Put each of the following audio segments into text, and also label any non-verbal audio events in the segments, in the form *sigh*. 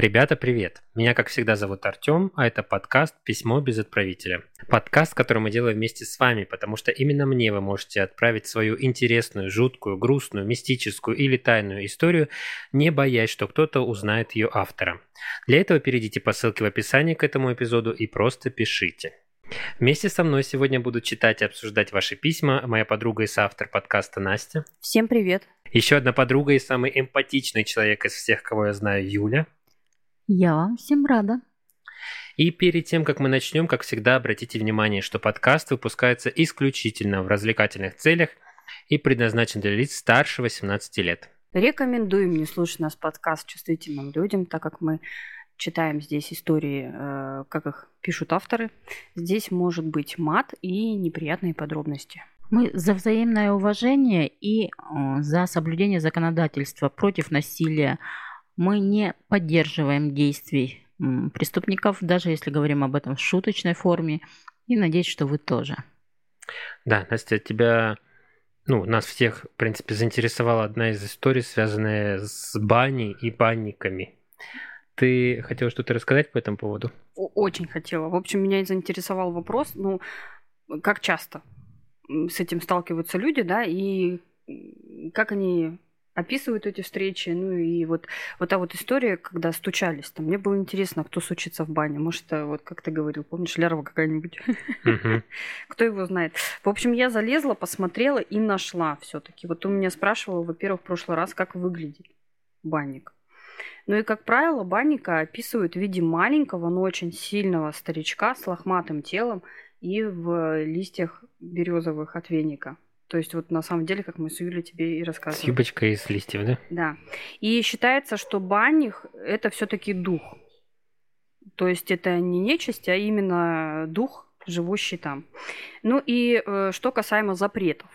Ребята, привет! Меня, как всегда, зовут Артем, а это подкаст «Письмо без отправителя». Подкаст, который мы делаем вместе с вами, потому что именно мне вы можете отправить свою интересную, жуткую, грустную, мистическую или тайную историю, не боясь, что кто-то узнает ее автора. Для этого перейдите по ссылке в описании к этому эпизоду и просто пишите. Вместе со мной сегодня будут читать и обсуждать ваши письма моя подруга и соавтор подкаста Настя. Всем привет. Еще одна подруга и самый эмпатичный человек из всех, кого я знаю, Юля. Я вам всем рада. И перед тем, как мы начнем, как всегда, обратите внимание, что подкаст выпускается исключительно в развлекательных целях и предназначен для лиц старше 18 лет. Рекомендуем не слушать нас подкаст чувствительным людям, так как мы читаем здесь истории, э, как их пишут авторы. Здесь может быть мат и неприятные подробности. Мы за взаимное уважение и э, за соблюдение законодательства против насилия, мы не поддерживаем действий преступников, даже если говорим об этом в шуточной форме. И надеюсь, что вы тоже. Да, Настя, тебя, ну, нас всех, в принципе, заинтересовала одна из историй, связанная с баней и банниками. Ты хотела что-то рассказать по этому поводу? Очень хотела. В общем, меня заинтересовал вопрос, ну, как часто с этим сталкиваются люди, да, и как они описывают эти встречи. Ну и вот, вот та вот история, когда стучались, там мне было интересно, кто стучится в бане. Может, это вот как ты говорил, помнишь, Лярва какая-нибудь? *laughs* Кто его знает. В общем, я залезла, посмотрела и нашла все-таки. Вот у меня спрашивала, во-первых, в прошлый раз, как выглядит банник. Ну и, как правило, банника описывают в виде маленького, но очень сильного старичка с лохматым телом и в листьях березовых от веника. То есть вот на самом деле, как мы с Юлей тебе и рассказывали. С юбочкой из листьев, да? Да. И считается, что банник – это все таки дух. То есть это не нечисть, а именно дух, живущий там. Ну и э, что касаемо запретов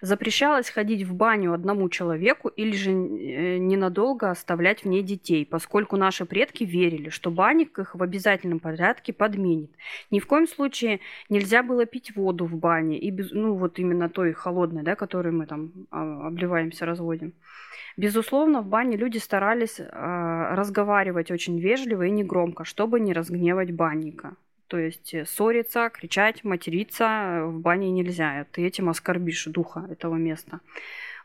запрещалось ходить в баню одному человеку или же э, ненадолго оставлять в ней детей, поскольку наши предки верили, что банник их в обязательном порядке подменит. Ни в коем случае нельзя было пить воду в бане, и без, ну вот именно той холодной, да, которой мы там а, обливаемся, разводим. Безусловно, в бане люди старались э, разговаривать очень вежливо и негромко, чтобы не разгневать банника. То есть э, ссориться, кричать, материться э, в бане нельзя. Ты этим оскорбишь духа этого места.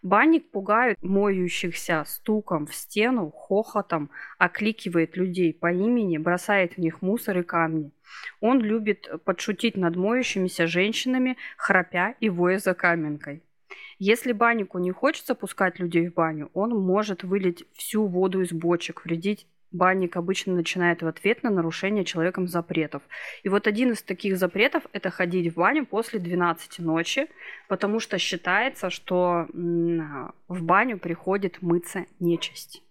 Банник пугает моющихся стуком в стену, хохотом, окликивает людей по имени, бросает в них мусор и камни. Он любит подшутить над моющимися женщинами, храпя и воя за каменкой. Если баннику не хочется пускать людей в баню, он может вылить всю воду из бочек, вредить банник обычно начинает в ответ на нарушение человеком запретов. И вот один из таких запретов – это ходить в баню после 12 ночи, потому что считается, что в баню приходит мыться нечисть.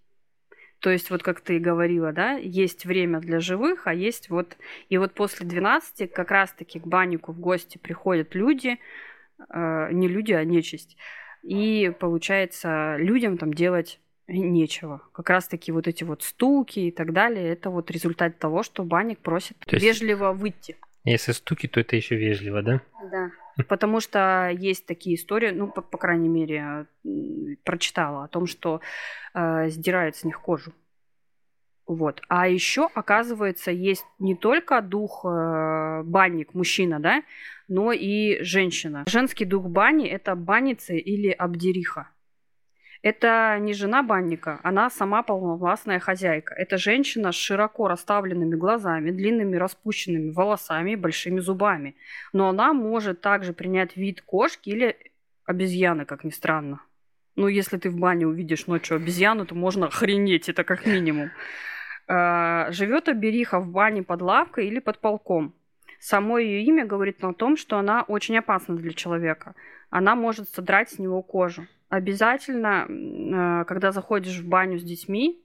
То есть, вот как ты говорила, да, есть время для живых, а есть вот... И вот после 12 как раз-таки к баннику в гости приходят люди, э, не люди, а нечисть. И получается людям там делать нечего. Как раз-таки вот эти вот стуки и так далее, это вот результат того, что банник просит то есть, вежливо выйти. Если стуки, то это еще вежливо, да? Да. Потому что есть такие истории, ну, по, по крайней мере, прочитала о том, что э, сдирают с них кожу. Вот. А еще, оказывается, есть не только дух э, банник, мужчина, да, но и женщина. Женский дух бани – это банница или абдериха. Это не жена банника, она сама полновластная хозяйка. Это женщина с широко расставленными глазами, длинными распущенными волосами и большими зубами. Но она может также принять вид кошки или обезьяны, как ни странно. Ну, если ты в бане увидишь ночью обезьяну, то можно охренеть, это как минимум. А, живет Абериха в бане под лавкой или под полком. Само ее имя говорит о том, что она очень опасна для человека. Она может содрать с него кожу обязательно, э, когда заходишь в баню с детьми,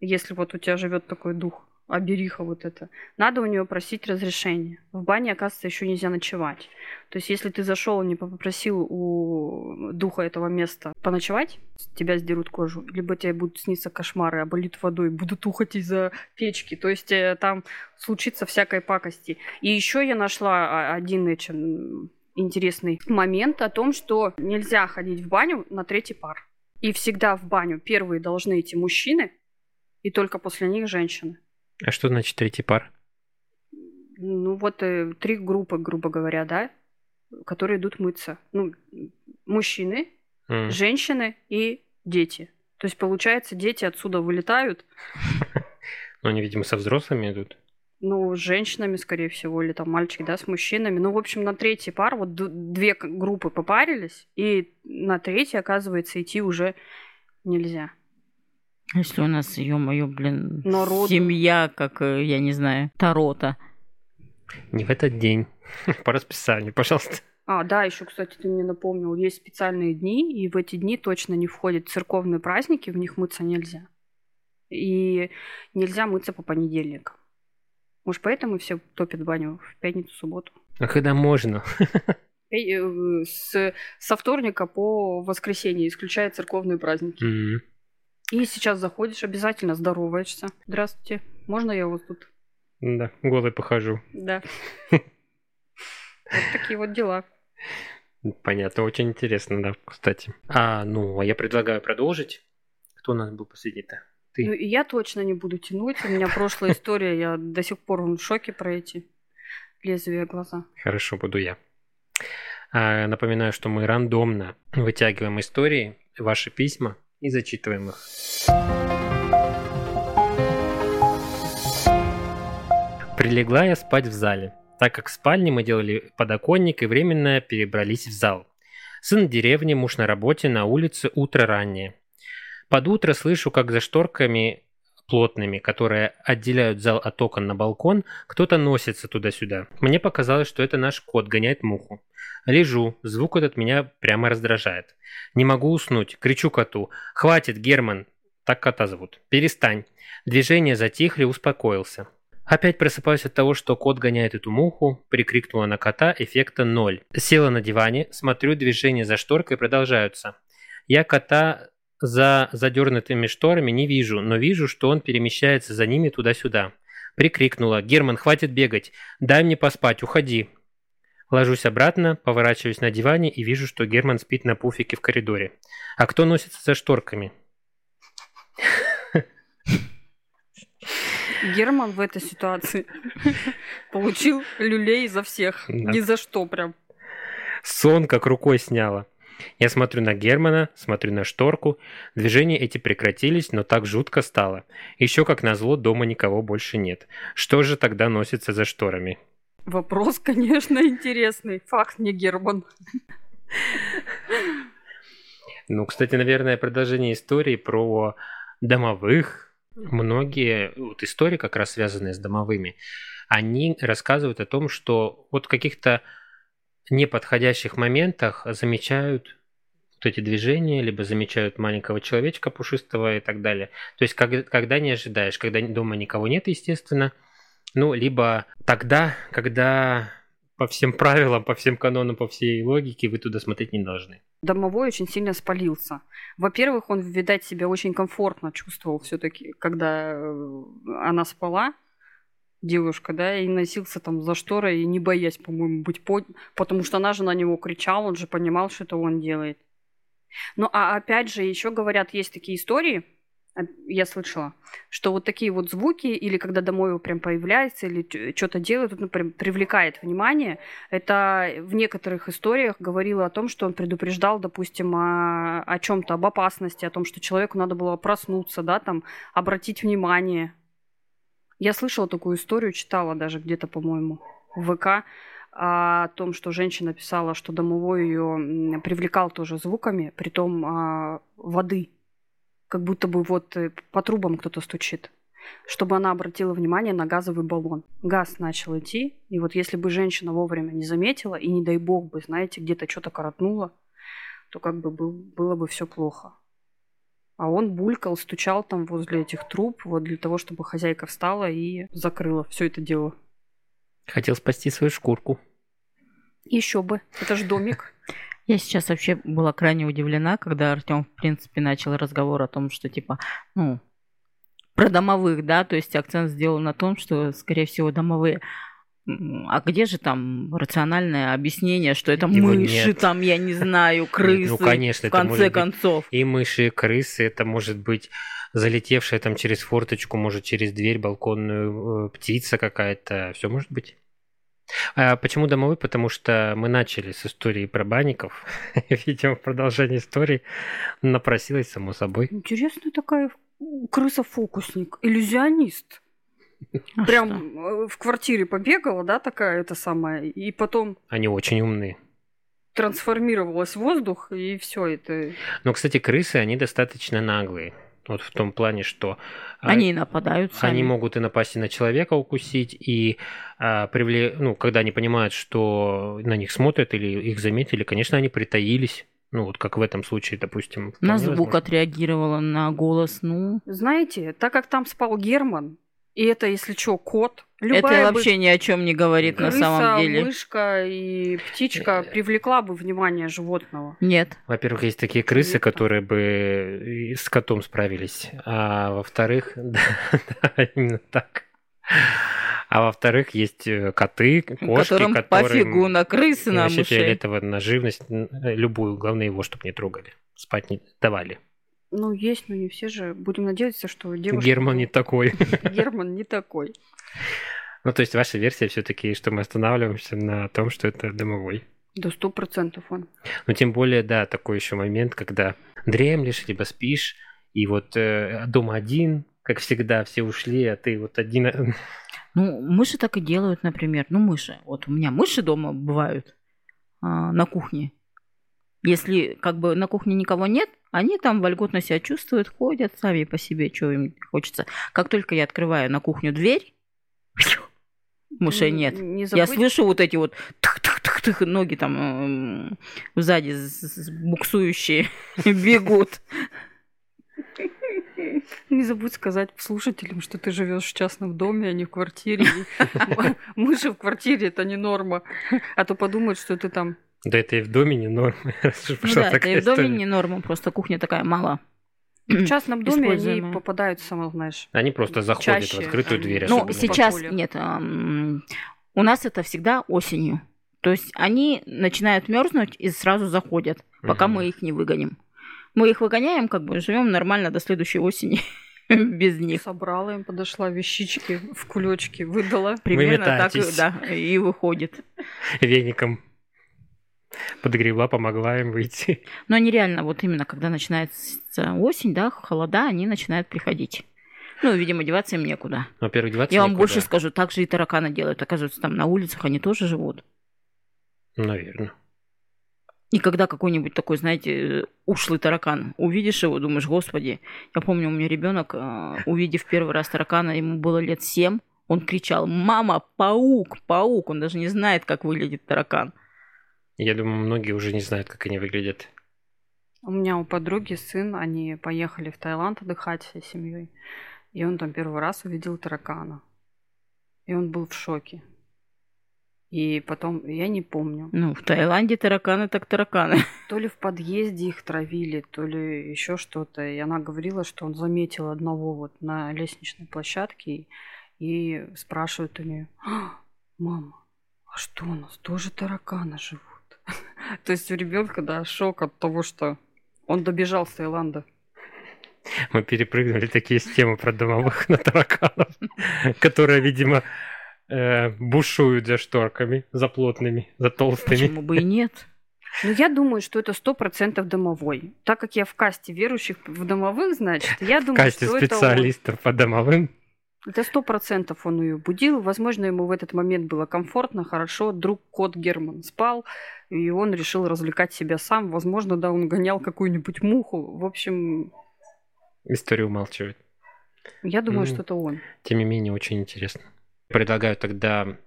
если вот у тебя живет такой дух, обериха вот это, надо у нее просить разрешения. В бане, оказывается, еще нельзя ночевать. То есть, если ты зашел и не попросил у духа этого места поночевать, тебя сдерут кожу, либо тебе будут сниться кошмары, оболит водой, будут ухать из-за печки. То есть, э, там случится всякой пакости. И еще я нашла а, один этим интересный момент о том, что нельзя ходить в баню на третий пар. И всегда в баню первые должны идти мужчины, И только после них женщины. А что значит третий пар? Ну вот э, три группы, грубо говоря, да, которые идут мыться. Ну, мужчины, М. женщины и дети. То есть, получается, дети отсюда вылетают, *laughs* Ну, они, видимо, со взрослыми идут. Ну, с женщинами, скорее всего, или там мальчики, да, с мужчинами. Ну, в общем, на третий пар вот две группы попарились, и на третий, оказывается, идти уже нельзя. Если у нас, ё-моё, блин, Народу. семья, как, э, я не знаю, Тарота. Не в этот день. *laughs* По расписанию, пожалуйста. А, да, еще, кстати, ты мне напомнил, есть специальные дни, и в эти дни точно не входят церковные праздники, в них мыться нельзя. И нельзя мыться по понедельникам. Может, поэтому все топят баню в пятницу, субботу. А когда можно? *laughs* Э, С, со вторника по воскресенье, исключая церковные праздники. М. И сейчас заходишь, обязательно здороваешься. Здравствуйте, можно я вас тут? Да, голый похожу. Да. *laughs* Вот такие вот дела. Понятно, очень интересно, да, кстати. А, ну, а я предлагаю продолжить. Кто у нас был последний-то? Ты. Ну, и я точно не буду тянуть. У меня прошлая история, я до сих пор в шоке про эти лезвия глаза. Хорошо, буду я. А, напоминаю, что мы рандомно вытягиваем истории, ваши письма и зачитываем их. Прилегла я спать в зале, так как в спальне мы делали подоконник и временно перебрались в зал. Сын в деревне, муж на работе, на улице, утро раннее. Под утро слышу, как за шторками плотными, которые отделяют зал от окон на балкон, кто-то носится туда-сюда. Мне показалось, что это наш кот гоняет муху. Лежу, звук этот меня прямо раздражает. Не могу уснуть, кричу коту. «Хватит, Герман!» Так кота зовут. «Перестань!» Движения затихли, успокоился. Опять просыпаюсь от того, что кот гоняет эту муху, прикрикнула на кота, эффекта ноль. Села на диване, смотрю, движения за шторкой продолжаются. Я кота за задернутыми шторами не вижу, но вижу, что он перемещается за ними туда-сюда. Прикрикнула. «Герман, хватит бегать! Дай мне поспать, уходи!» Ложусь обратно, поворачиваюсь на диване и вижу, что Герман спит на пуфике в коридоре. А кто носится за шторками? Герман в этой ситуации *laughs* получил люлей за всех. Ни за что прям. Сон как рукой сняло. Я смотрю на Германа, смотрю на шторку. Движения эти прекратились, но так жутко стало. Еще как назло, дома никого больше нет. Что же тогда носится за шторами? Вопрос, *laughs* конечно, интересный. Факт не Герман. Ну, кстати, наверное, продолжение истории про домовых. Многие вот истории, как раз связанные с домовыми, они рассказывают о том, что вот каких-то неподходящих моментах замечают вот эти движения, либо замечают маленького человечка пушистого и так далее. То есть, когда, когда не ожидаешь, когда дома никого нет, естественно, ну, либо тогда, когда по всем правилам, по всем канонам, по всей логике вы туда смотреть не должны. Домовой очень сильно спалился. Во-первых, он, видать, себя очень комфортно чувствовал все-таки, когда э, она спала, девушка, да, и носился там за шторой, и не боясь, по-моему, быть под... Потому что она же на него кричала, он же понимал, что это он делает. Ну, а опять же, еще говорят, есть такие истории, а, я слышала, что вот такие вот звуки, или когда домой его прям появляется, или что-то делает, ну, прям привлекает внимание, это в некоторых историях говорило о том, что он предупреждал, допустим, о, о чем-то, об опасности, о том, что человеку надо было проснуться, да, там, обратить внимание. Я слышала такую историю, читала даже где-то, по-моему, в ВК, о том, что женщина писала, что домовой ее привлекал тоже звуками, притом а, воды, как будто бы вот э, по трубам кто-то стучит, чтобы она обратила внимание на газовый баллон. Газ начал идти, и вот если бы женщина вовремя не заметила, и не дай бог бы, знаете, где-то что-то коротнуло, то как бы был, было бы все плохо. А он булькал, стучал там возле этих труб, вот для того, чтобы хозяйка встала и закрыла все это дело. Хотел спасти свою шкурку. Еще бы, это же домик. *laughs* Я сейчас вообще была крайне удивлена, когда Артем, в принципе, начал разговор о том, что, типа, ну, про домовых, да, то есть акцент сделал на том, что, скорее всего, домовые А где же там рациональное объяснение, что это Его мыши, нет. там, я не знаю, *laughs* крысы, Ну, конечно, в конце концов. И мыши, и крысы, это может быть залетевшая там через форточку, может через дверь балконную э, птица какая-то, все может быть. А почему домовой? Потому что мы начали с истории про банников. *laughs* Видимо, продолжение истории напросилось само собой. Интересная такая крыса-фокусник, иллюзионист. А Прям что? э, в квартире побегала, да, такая это самая, и потом Они очень умные. трансформировалась в воздух, и все это. Но, кстати, крысы, они достаточно наглые. Вот в том плане, что а, Они и нападают сами. Они могут и напасть и на человека укусить, и а, привле... ну, когда они понимают, что на них смотрят или их заметили, конечно, они притаились. Ну, вот как в этом случае, допустим. На звук возможно. отреагировала, на голос, ну... Знаете, так как там спал Герман, и это, если что, кот, это любая бы вообще ни о чем не говорит на крыса, самом деле. мышка и птичка привлекла бы внимание животного. Нет. Во-первых, есть такие крысы, Нет, которые бы с котом справились. А во-вторых, *laughs* да, да, именно так. А во-вторых, есть э, коты, кошки, которым которым пофигу на крысы, на вообще мышей. фиолетово на живность, э, любую, главное его, чтобы не трогали, спать не давали. Ну, есть, но не все же. Будем надеяться, что девушка... Герман не такой. *laughs* Герман не такой. Ну, то есть ваша версия все-таки, что мы останавливаемся на том, что это домовой. До сто процентов он. Но тем более, да, такой еще момент, когда дремлешь, либо спишь, и вот э, дома один, как всегда, все ушли, а ты вот один. э, *laughs* Ну, мыши так и делают, например. Ну, мыши. Вот у меня мыши дома бывают а, на кухне. Если как бы на кухне никого нет, они там вольготно себя чувствуют, ходят сами по себе, что им хочется. Как только я открываю на кухню дверь, *laughs* мышей нет. Не Я слышу вот эти вот тых-тых-тых-тых, ноги там сзади буксующие *laughs* бегут. Не забудь сказать слушателям, что ты живешь в частном доме, а не в квартире. *laughs* Мыши в квартире это не норма. А то подумают, что ты там. Да это и в доме не норма. *laughs* Ну да, это и в доме не норма, просто кухня такая мало. В частном доме они попадают, сама знаешь. Они просто заходят Чаще в открытую дверь. Ну, сейчас нет. У нас это всегда осенью. То есть они начинают мерзнуть и сразу заходят, пока Мгм. мы их не выгоним. Мы их выгоняем, как бы живем нормально до следующей осени *laughs* без них. Собрала им, подошла вещички в кулечки, выдала. Примерно так да, и выходит. Веником подгребла, помогла им выйти. *laughs* Но они реально, вот именно когда начинается осень, да, холода, они начинают приходить. Ну, видимо, деваться им некуда. Во-первых, деваться Я вам некуда. больше скажу, так же и тараканы делают. Оказывается, там на улицах они тоже живут. Наверное. И когда какой-нибудь такой, знаете, ушлый таракан, увидишь его, думаешь, господи. Я помню, у меня ребенок, увидев первый раз таракана, ему было лет семь, он кричал, мама, паук, паук. Он даже не знает, как выглядит таракан. Я думаю, многие уже не знают, как они выглядят. У меня у подруги сын, они поехали в Таиланд отдыхать всей семьей. И он там первый раз увидел таракана. И он был в шоке. И потом, я не помню, Ну, в Таиланде тараканы так тараканы. *laughs* то ли в подъезде их травили, то ли еще что-то. И она говорила, что он заметил одного вот на лестничной площадке и, и спрашивает у нее, «А, мама, а что у нас тоже тараканы живут? То есть у ребенка, да, шок от того, что он добежал с Таиланда. Мы перепрыгнули такие с темы про домовых на тараканов, которые, видимо, э, бушуют за шторками, за плотными, за толстыми. Почему бы и нет? Ну, я думаю, что это сто процентов домовой. Так как я в касте верующих в домовых, значит, я В думаю, касте что это он. специалистов по домовым. Это сто процентов он ее будил. Возможно, ему в этот момент было комфортно, хорошо. Друг кот Герман спал, и он решил развлекать себя сам. Возможно, да, он гонял какую-нибудь муху. В общем, История умалчивает. я думаю, М. что это он. Тем не менее, очень интересно. Предлагаю тогда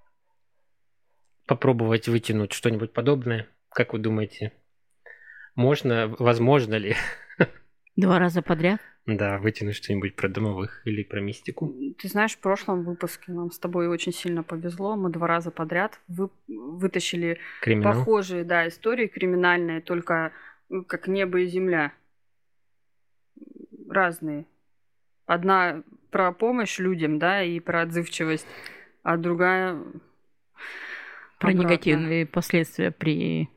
попробовать вытянуть что-нибудь подобное. Как вы думаете, можно, возможно ли, Два раза подряд? Да, вытянуть что-нибудь про домовых или про мистику? Ты знаешь, в прошлом выпуске нам с тобой очень сильно повезло. Мы два раза подряд вы- вытащили Криминал? похожие, да, истории криминальные, только как небо и земля. Разные. Одна про помощь людям, да, и про отзывчивость, а другая Про обратно. негативные последствия при...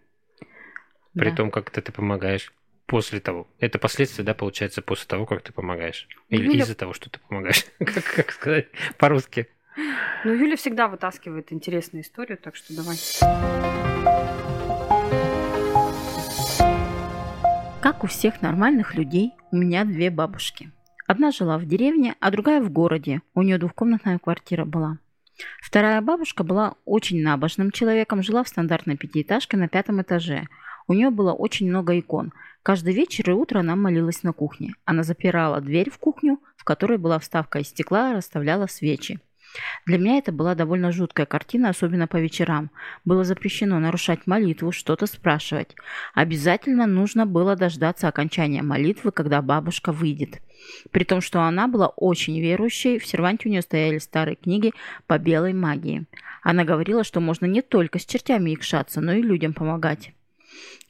При Да. том, как это ты помогаешь после того. Это последствия, да, получается, после того, как ты помогаешь. Или Юля- из-за того, что ты помогаешь. *laughs* Как, как сказать по-русски? Ну, Юля всегда вытаскивает интересную историю, так что давай. Как у всех нормальных людей, у меня две бабушки. Одна жила в деревне, а другая в городе. У нее двухкомнатная квартира была. Вторая бабушка была очень набожным человеком, жила в стандартной пятиэтажке на пятом этаже. У нее было очень много икон. Каждый вечер и утро она молилась на кухне. Она запирала дверь в кухню, в которой была вставка из стекла, расставляла свечи. Для меня это была довольно жуткая картина, особенно по вечерам. Было запрещено нарушать молитву, что-то спрашивать. Обязательно нужно было дождаться окончания молитвы, когда бабушка выйдет. При том, что она была очень верующей, в серванте у нее стояли старые книги по белой магии. Она говорила, что можно не только с чертями икшаться, но и людям помогать.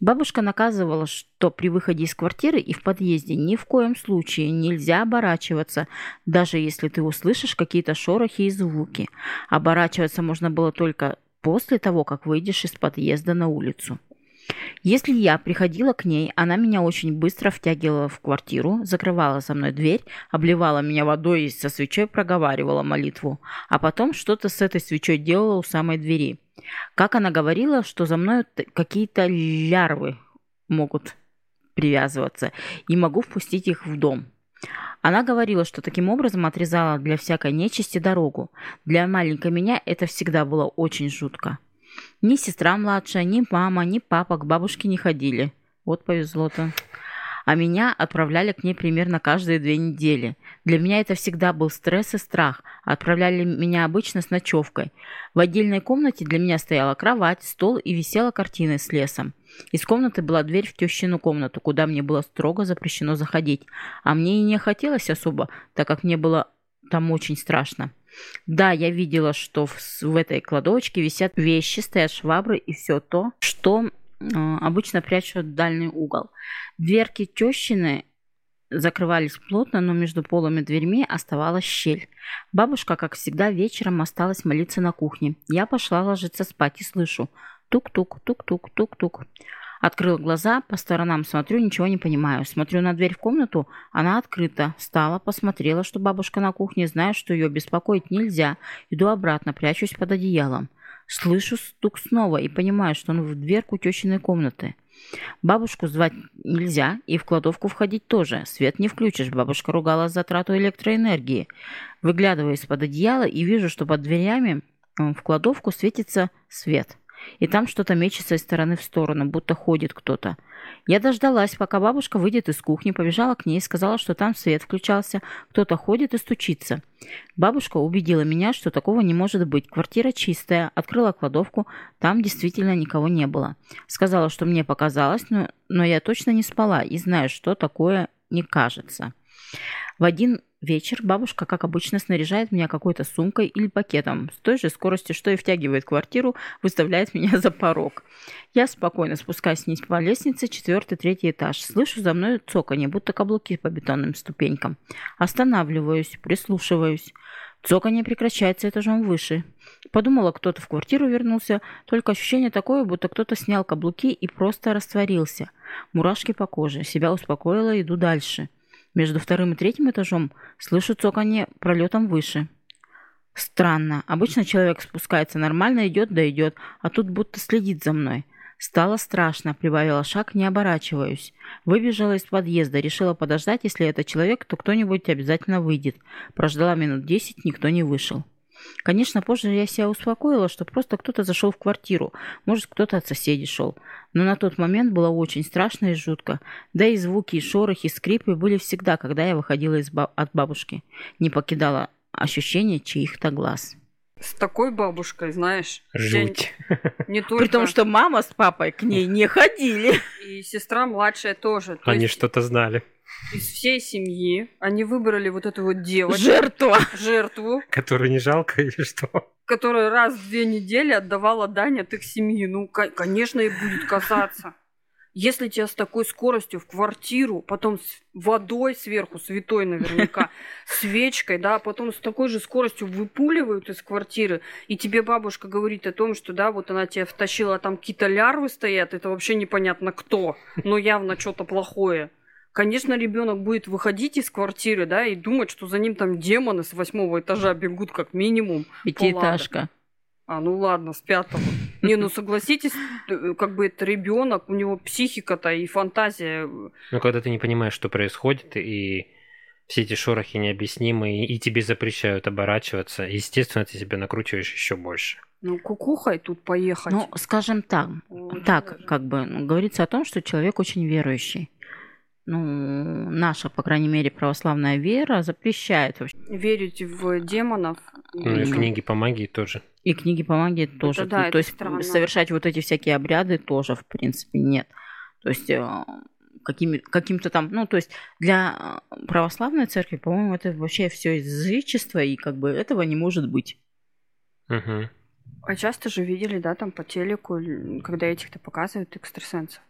Бабушка наказывала, что при выходе из квартиры и в подъезде ни в коем случае нельзя оборачиваться, даже если ты услышишь какие-то шорохи и звуки. Оборачиваться можно было только после того, как выйдешь из подъезда на улицу. Если я приходила к ней, она меня очень быстро втягивала в квартиру, закрывала за мной дверь, обливала меня водой и со свечой проговаривала молитву, а потом что-то с этой свечой делала у самой двери. Как она говорила, что за мной какие-то лярвы могут привязываться, и могу впустить их в дом. Она говорила, что таким образом отрезала для всякой нечисти дорогу. Для маленькой меня это всегда было очень жутко. Ни сестра младшая, ни мама, ни папа к бабушке не ходили. Вот повезло-то. А меня отправляли к ней примерно каждые две недели. Для меня это всегда был стресс и страх. Отправляли меня обычно с ночевкой. В отдельной комнате для меня стояла кровать, стол и висела картина с лесом. Из комнаты была дверь в тещину комнату, куда мне было строго запрещено заходить. А мне и не хотелось особо, так как мне было там очень страшно. Да, я видела, что в, в этой кладовочке висят вещи, стоят швабры и все то, что обычно прячут в дальний угол. Дверки тещины закрывались плотно, но между полыми дверьми оставалась щель. Бабушка, как всегда, вечером осталась молиться на кухне. Я пошла ложиться спать и слышу тук-тук, тук-тук, тук-тук. Открыла глаза, по сторонам смотрю, ничего не понимаю. Смотрю на дверь в комнату, она открыта. Встала, посмотрела, что бабушка на кухне, знаю, что ее беспокоить нельзя. Иду обратно, прячусь под одеялом. Слышу стук снова и понимаю, что он в дверку тещиной комнаты. Бабушку звать нельзя и в кладовку входить тоже. Свет не включишь, бабушка ругала за трату электроэнергии. Выглядываю из-под одеяла и вижу, что под дверями в кладовку светится свет. И там что-то мечется из стороны в сторону, будто ходит кто-то. Я дождалась, пока бабушка выйдет из кухни, побежала к ней и сказала, что там свет включался, кто-то ходит и стучится. Бабушка убедила меня, что такого не может быть. Квартира чистая, открыла кладовку, там действительно никого не было. Сказала, что мне показалось, но, но я точно не спала и знаю, что такое не кажется. В один вечер бабушка, как обычно, снаряжает меня какой-то сумкой или пакетом. С той же скоростью, что и втягивает квартиру, выставляет меня за порог. Я спокойно спускаюсь вниз по лестнице, четвертый, третий этаж. Слышу за мной цоканье, будто каблуки по бетонным ступенькам. Останавливаюсь, прислушиваюсь. Цоканье прекращается этажом выше. Подумала, кто-то в квартиру вернулся, только ощущение такое, будто кто-то снял каблуки и просто растворился. Мурашки по коже. Себя успокоила, иду дальше. Между вторым и третьим этажом слышу цоканье пролетом выше. Странно. Обычно человек спускается нормально, идет да идет, а тут будто следит за мной. Стало страшно, прибавила шаг, не оборачиваюсь. Выбежала из подъезда, решила подождать, если это человек, то кто-нибудь обязательно выйдет. Прождала минут десять, никто не вышел. Конечно, позже я себя успокоила, что просто кто-то зашел в квартиру, может, кто-то от соседей шел. Но на тот момент было очень страшно и жутко. Да и звуки, и шорохи, и скрипы были всегда, когда я выходила из ба- от бабушки. Не покидала ощущение чьих-то глаз. С такой бабушкой, знаешь, Жуть. не *laughs* только... При том, что мама с папой к ней не ходили. И сестра младшая тоже. То Они есть что-то знали, из всей семьи они выбрали вот эту вот девочку, Жертва. жертву, которую не жалко или что? которая раз в две недели отдавала дань от их семьи. Ну, ко- конечно, и будет казаться. Если тебя с такой скоростью в квартиру, потом с водой сверху, святой наверняка, *laughs* свечкой, да, потом с такой же скоростью выпуливают из квартиры, и тебе бабушка говорит о том, что, да, вот она тебя втащила, а там какие-то лярвы стоят, это вообще непонятно кто, но явно что-то плохое. Конечно, ребенок будет выходить из квартиры, да, и думать, что за ним там демоны с восьмого этажа бегут как минимум. Пятиэтажка. А, ну ладно, с пятого. Не, ну согласитесь, э, как бы это ребенок, у него психика-то и фантазия. Ну, когда ты не понимаешь, что происходит, и все эти шорохи необъяснимые, и тебе запрещают оборачиваться, естественно, ты себя накручиваешь еще больше. Ну, кукухой тут поехать. Ну, скажем так, Ой, так, даже. как бы ну, говорится о том, что человек очень верующий. Ну, наша, по крайней мере, православная вера запрещает вообще. Верить в демонов. Ну, и Мгм. книги по магии тоже. И книги по магии тоже. да, То- это То есть странно. совершать вот эти всякие обряды тоже, в принципе, нет. То есть э, какими, каким-то там, ну, то есть для э, православной церкви, по-моему, это вообще все язычество, и как бы этого не может быть. Мгм. А часто же видели, да, там по телеку, когда этих-то показывают экстрасенсов.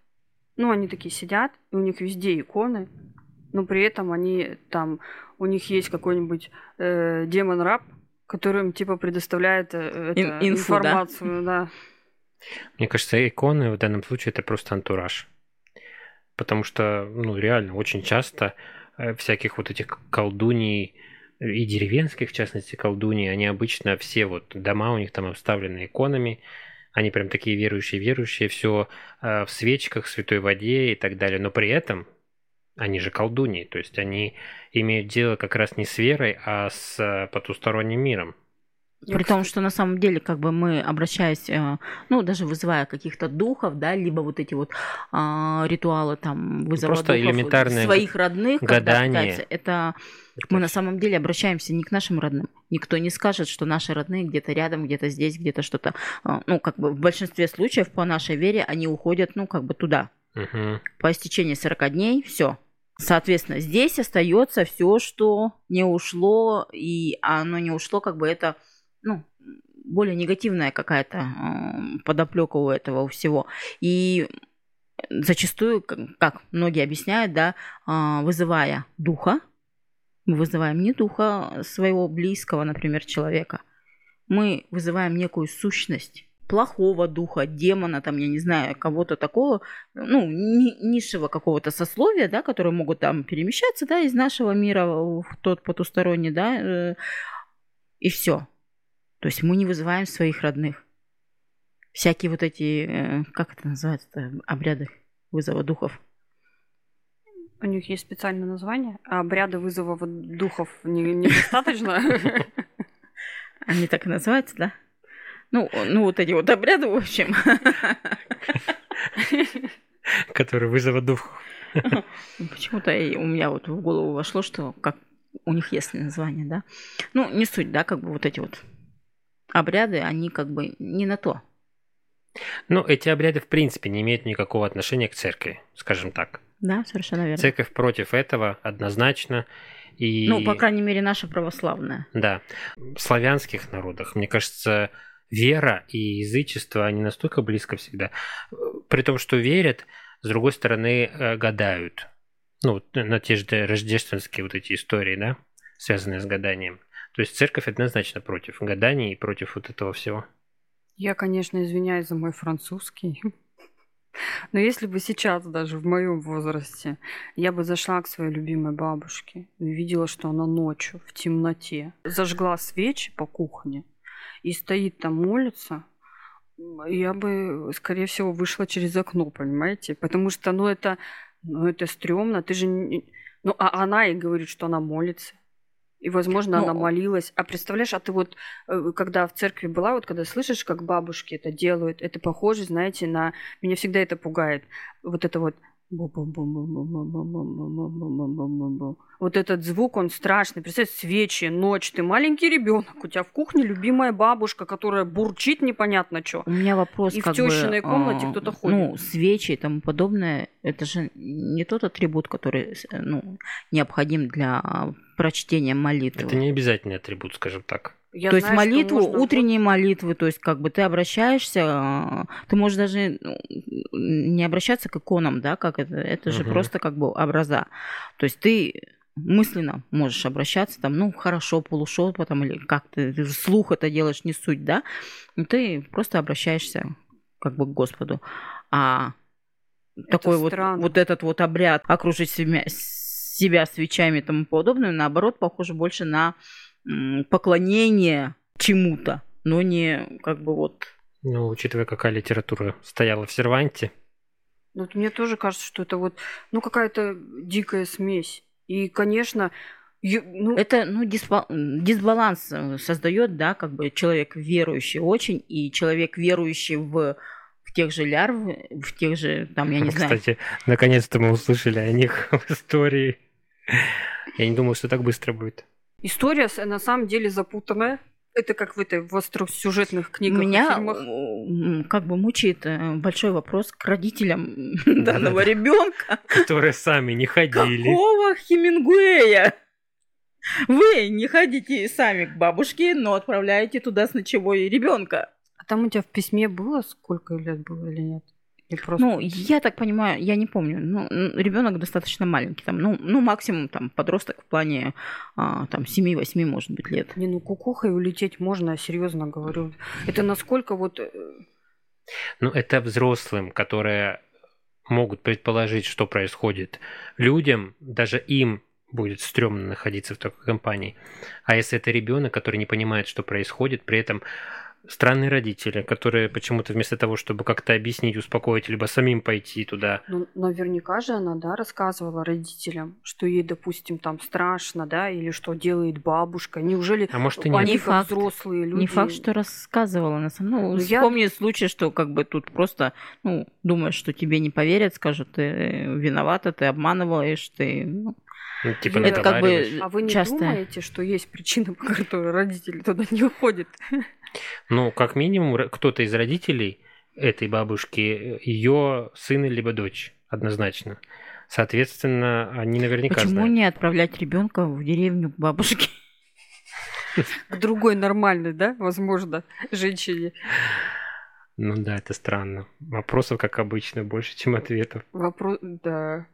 Ну, они такие сидят, и у них везде иконы, но при этом они там, у них есть какой-нибудь э, демон-раб, который им типа предоставляет э, это, Ин- инфу, да? информацию, да. Мне кажется, иконы в данном случае это просто антураж. Потому что, ну, реально, очень часто э, всяких вот этих колдуний и деревенских, в частности, колдуний, они обычно все вот дома у них там обставлены иконами, они прям такие верующие-верующие, все в свечках, в святой воде и так далее. Но при этом они же колдуньи, то есть они имеют дело как раз не с верой, а с э, потусторонним миром. При том, что на самом деле, как бы мы обращаясь, э, ну, даже вызывая каких-то духов, да, либо вот эти вот а, ритуалы там вызова Просто духов элементарное своих родных, когда гадание. это Это мы на самом деле обращаемся не к нашим родным. Никто не скажет, что наши родные где-то рядом, где-то здесь, где-то что-то. а, Ну, как бы в большинстве случаев по нашей вере они уходят, ну, как бы туда. Мгм. По истечении 40 дней все. Соответственно, здесь остается все, что не ушло, и оно не ушло, как бы это, ну, более негативная какая-то м, подоплека у этого всего. И зачастую, как как многие объясняют, да, а, вызывая духа, мы вызываем не духа своего близкого, например, человека, мы вызываем некую сущность плохого духа, демона, там, я не знаю, кого-то такого, ну, ни- низшего какого-то сословия, да, которые могут там перемещаться, да, из нашего мира в тот потусторонний, да, э, и все. То есть мы не вызываем своих родных. Всякие вот эти, э, как это называется, обряды вызова духов. У них есть специальное название, а обряды вызова духов не- недостаточно. Они так и называются, да? Ну, ну вот эти вот обряды, в общем. Который вызовет дух. Почему-то и у меня вот в голову вошло, что как у них есть название, да. Ну, не суть, да, как бы вот эти вот обряды, они как бы не на то. Ну, эти обряды, в принципе, не имеют никакого отношения к церкви, скажем так. Да, совершенно верно. Церковь против этого однозначно. И, Ну, по крайней мере, наша православная. да, в славянских народах, мне кажется, вера и язычество, они настолько близко всегда. При том, что верят, с другой стороны, э, гадают. Ну, на те же рождественские вот эти истории, да, связанные с гаданием. То есть церковь однозначно против гаданий и против вот этого всего. Я, конечно, извиняюсь за мой французский. *laughs* Но если бы сейчас, даже в моем возрасте, я бы зашла к своей любимой бабушке и увидела, что она ночью в темноте зажгла свечи по кухне и стоит там молится, я бы, скорее всего, вышла через окно, понимаете? Потому что, ну, это, ну, это стрёмно. Ты же... Ну, а она и говорит, что она молится. И, возможно, Ну, она молилась. А представляешь, а ты вот, э, когда в церкви была, вот когда слышишь, как бабушки это делают, это похоже, знаете, на... Меня всегда это пугает. Вот это вот... бу-бу-бу-бу-бу-бу-бу-бу-бу-бу-бу-бу-бу. Вот этот звук, он страшный. Представь, свечи, ночь, ты маленький ребенок, у тебя в кухне любимая бабушка, которая бурчит непонятно что. У меня вопрос, И в как тещиной бы, комнате а, кто-то ходит. Ну, свечи и тому подобное, это же не тот атрибут, который ну, необходим для прочтения молитвы. Это не обязательный атрибут, скажем так. Я то есть знаю, что молитву, можно- утренние молитвы, то есть как бы ты обращаешься, а, ты можешь даже ну, не обращаться к иконам, да, как это, это же просто как бы образа. То есть ты мысленно можешь обращаться там, ну, хорошо, полушепотом, или как ты, ты вслух это делаешь, не суть, да, но ты просто обращаешься как бы к Господу. А такой вот, странно. вот этот вот обряд окружить себя, себя свечами и тому подобное, наоборот, похоже больше на поклонение чему-то, но не как бы вот... Ну, учитывая, какая литература стояла в серванте, Ну, Вот мне тоже кажется, что это вот, ну, какая-то дикая смесь. И, конечно, ю- ну, Это, ну, дисба- дисбаланс создает, да, как бы человек верующий очень, и человек верующий в, в тех же лярв, в тех же, там, я не *laughs* знаю, Кстати, наконец-то мы услышали о них *laughs* в истории. Я не думал, что так быстро будет. История на самом деле запутанная. Это как в этой в остросюжетных книгах и Меня фильмах. м, как бы мучает э, большой вопрос к родителям *laughs* данного ребенка. Которые сами не ходили. Какого Хемингуэя? Вы не ходите сами к бабушке, но отправляете туда с ночевой ребенка. А там у тебя в письме было сколько лет было или нет? Или просто... Ну, я так понимаю, я не помню. Ну, ребенок достаточно маленький, там, ну, ну, максимум там подросток в плане а, там 7-8, может быть, лет. Не, ну кукухой улететь можно, серьезно говорю. Это насколько вот... э, Ну, это взрослым, которые могут предположить, что происходит. Людям, даже им будет стрёмно находиться в такой компании. А если это ребенок, который не понимает, что происходит, при этом странные родители, которые почему-то вместо того, чтобы как-то объяснить, успокоить, либо самим пойти туда, Ну, наверняка же она, да, рассказывала родителям, что ей, допустим, там страшно, да, или что делает бабушка. Неужели а может и они. Не факт. взрослые люди... Не факт, что рассказывала на самом Ну, Ну, я- вспомни случай, что как бы тут просто, ну, думаешь, что тебе не поверят, скажут, ты виновата, ты обманываешь, ты... ну, Ну, типа Это как бы. А вы не часто. думаете, что есть причина, по которой родители туда не уходят? Ну, как минимум, кто-то из родителей этой бабушки, ее сын либо дочь, однозначно. Соответственно, они наверняка Почему знают. не отправлять ребенка в деревню к бабушке? К другой нормальной, да, возможно, женщине. Ну да, это странно. Вопросов, как обычно, больше, чем ответов. Вопрос, да.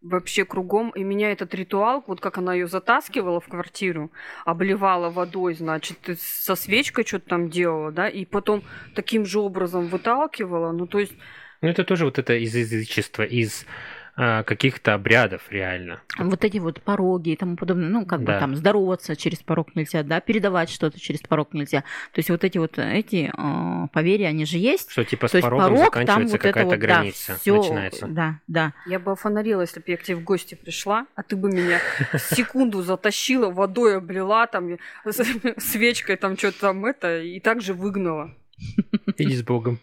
Вообще кругом, и меня этот ритуал, вот как она ее затаскивала в квартиру, обливала водой, значит, со свечкой что-то там делала, да, и потом таким же образом выталкивала, ну то есть Ну, это тоже вот это из язычества, из каких-то обрядов реально. Вот эти вот пороги и тому подобное, ну, как Да. бы там здороваться через порог нельзя, да, передавать что-то через порог нельзя. То есть вот эти вот эти э, поверья, они же есть. Что типа с То есть порогом порог, там заканчивается вот это какая-то вот, да, граница, всё, начинается. Да, да. я бы офонарила, если бы я к тебе в гости пришла, а ты бы меня секунду затащила, водой облила, там, свечкой там что-то там это, и также выгнала. Иди с Богом.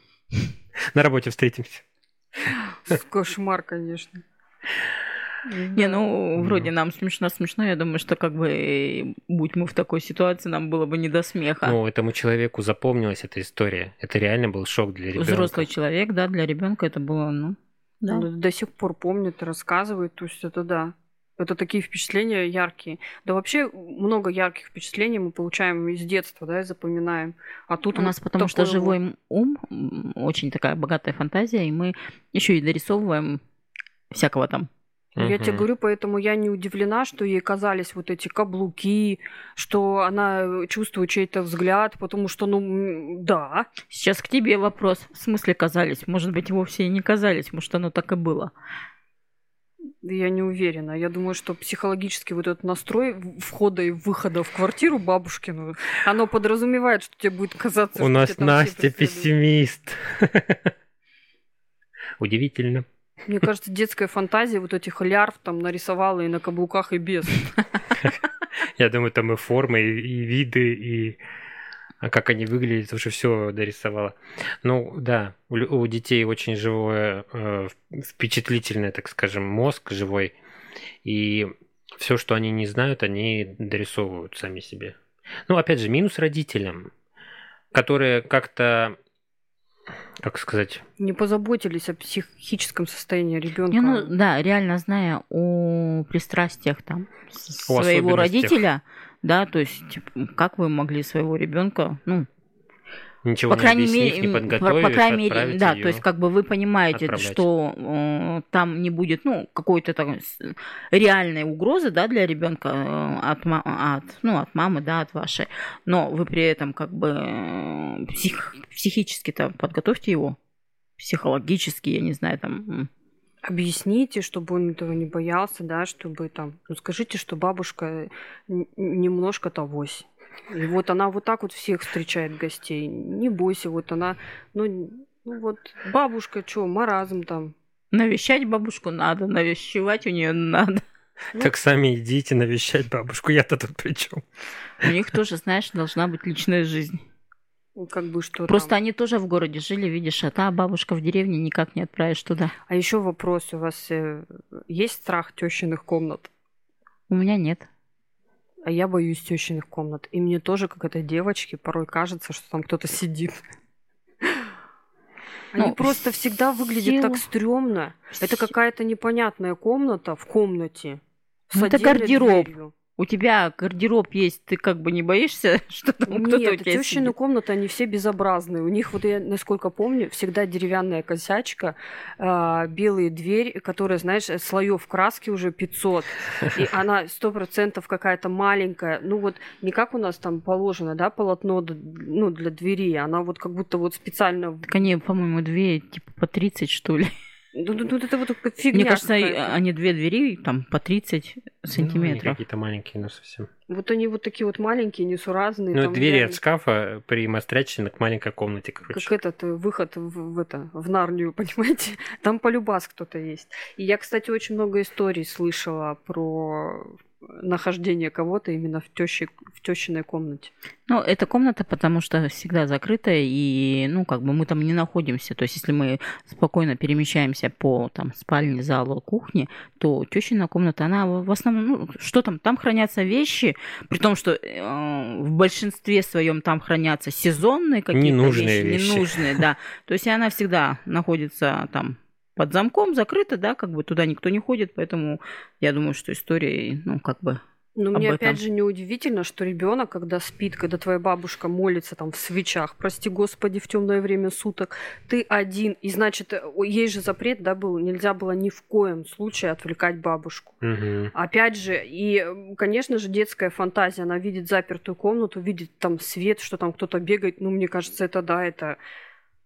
На работе встретимся. Кошмар, конечно. Не, ну, вроде нам смешно-смешно. Я думаю, что как бы, будь мы в такой ситуации, нам было бы не до смеха. Ну, этому человеку запомнилась эта история. Это реально был шок для ребенка. Взрослый человек, да, для ребенка это было, ну, да. До сих пор помнит, рассказывает, то есть это да. Это такие впечатления яркие. Да вообще много ярких впечатлений мы получаем из детства, да, и запоминаем. А тут У нас потому что живой ум, очень такая богатая фантазия, и мы еще и дорисовываем всякого там. Я тебе Мгм. говорю, поэтому я не удивлена, что ей казались вот эти каблуки, что она чувствует чей-то взгляд, потому что, ну, да. Сейчас к тебе вопрос. В смысле казались? Может быть, вовсе и не казались, может, оно так и было. Я не уверена. Я думаю, что психологически вот этот настрой входа и выхода в квартиру бабушкину, оно подразумевает, что тебе будет казаться, У нас Настя пессимист. *laughs* Удивительно. Мне кажется, детская фантазия вот этих лярв там нарисовала и на каблуках, и без. *laughs* Я думаю, там и формы, и, виды, и как они выглядят, уже все дорисовала. Ну, да, у, у детей очень живое, э, впечатлительный, так скажем, мозг живой. И все, что они не знают, они дорисовывают сами себе. Ну, опять же, минус родителям, которые как-то как сказать? Не позаботились о психическом состоении ребенка. ну, да, реально зная о пристрастиях там о своего родителя, да, то есть как вы могли своего ребенка, ну, Ничего по крайней мере, не подготовив, по, по крайней мере, да, то есть как бы вы понимаете, отправлять. что э, там не будет, ну, какой-то там реальной угрозы, да, для ребенка э, от, от, ну, от мамы, да, от вашей, но вы при этом как бы э, псих, психически-то подготовьте его, психологически, я не знаю, там. Объясните, чтобы он этого не боялся, да, чтобы там, ну скажите, что бабушка немножко тогось и вот она вот так вот всех встречает гостей. Не бойся, вот она, ну, ну вот бабушка, что, маразм там. Навещать бабушку надо, навещевать у нее надо. Ну, так сами идите навещать бабушку, я-то тут при чем? У них тоже, знаешь, должна быть личная жизнь. Ну, как бы что Просто там. они тоже в городе жили, видишь, а та бабушка в деревне никак не отправишь туда. А еще вопрос: у вас э, есть страх тещиных комнат? У меня нет. А я боюсь тещиных комнат. И мне тоже, как этой девочке, порой кажется, что там кто-то сидит. Они ну, просто всегда выглядят сил... так стрёмно. Это какая-то непонятная комната в комнате. Ну, это гардероб. Дверью у тебя гардероб есть, ты как бы не боишься, *laughs* что там кто-то Нет, у тебя тещины комнаты, они все безобразные. У них, вот я, насколько помню, всегда деревянная косячка, э, белые дверь, которая, знаешь, слоев краски уже 500, и *laughs* она сто процентов какая-то маленькая. Ну вот не как у нас там положено, да, полотно ну, для двери, она вот как будто вот специально... Так они, по-моему, две типа по 30, что ли. Ну, ну, ну, это вот фигня. Мне кажется, они две двери там по 30 сантиметров. Ну, какие-то маленькие, но совсем. Вот они вот такие вот маленькие, несуразные. Ну, двери реально... от шкафа при мострячине к маленькой комнате, короче. Как этот э, выход в, в, это, в Нарнию, *laughs* понимаете? Там полюбас кто-то есть. И я, кстати, очень много историй слышала про нахождение кого-то именно в, тёще, в тещиной комнате. Ну, эта комната, потому что всегда закрытая, и, ну, как бы мы там не находимся. То есть, если мы спокойно перемещаемся по там спальне, залу, кухне, то тещина комната, она в основном, ну, что там, там хранятся вещи, при том, что э, в большинстве своем там хранятся сезонные какие-то ненужные вещи, вещи, ненужные, да. То есть, она всегда находится там под замком, закрыто, да, как бы туда никто не ходит, поэтому я думаю, что история, ну, как бы но мне этом. опять же неудивительно, что ребенок, когда спит, когда твоя бабушка молится там в свечах, прости господи, в темное время суток, ты один, и значит, ей же запрет, да, был, нельзя было ни в коем случае отвлекать бабушку. Угу. Опять же, и, конечно же, детская фантазия, она видит запертую комнату, видит там свет, что там кто-то бегает, ну, мне кажется, это да, это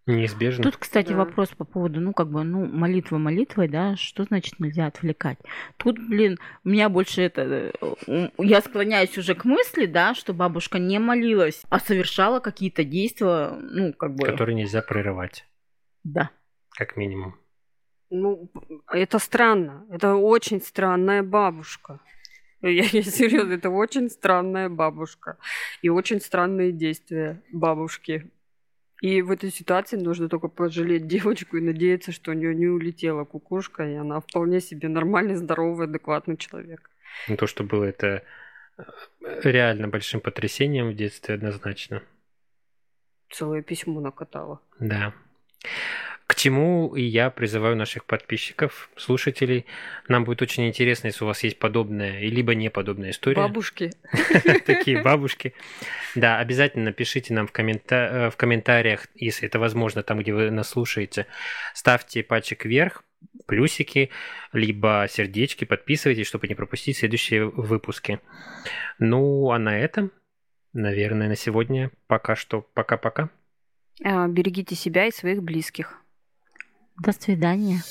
Неизбежно. Тут, кстати, да. вопрос по поводу, ну, как бы, ну, молитва молитвой, да, что значит нельзя отвлекать? Тут, блин, у меня больше это... Э, я склоняюсь уже к мысли, да, что бабушка не молилась, а совершала какие-то действия, ну, как бы... Которые нельзя прерывать. Да. Как минимум. Ну, это странно. Это очень странная бабушка. *laughs* Я, я серьезно, это очень странная бабушка. И очень странные действия бабушки. И в этой ситуации нужно только пожалеть девочку и надеяться, что у нее не улетела кукушка, и она вполне себе нормальный, здоровый, адекватный человек. Ну, то, что было это э, реально большим потрясением в детстве, однозначно. Целое письмо накатало. Да. К чему и я призываю наших подписчиков, слушателей. Нам будет очень интересно, если у вас есть подобная и либо неподобная история. Бабушки. *laughs* Такие бабушки. Да, обязательно пишите нам в. Э, в комментариях, если это возможно, там, где вы нас слушаете. Ставьте пальчик вверх, плюсики, либо сердечки, подписывайтесь, чтобы не пропустить следующие выпуски. Ну, а на этом, наверное, на сегодня пока что. Пока-пока. А, берегите себя и своих близких. До свидания.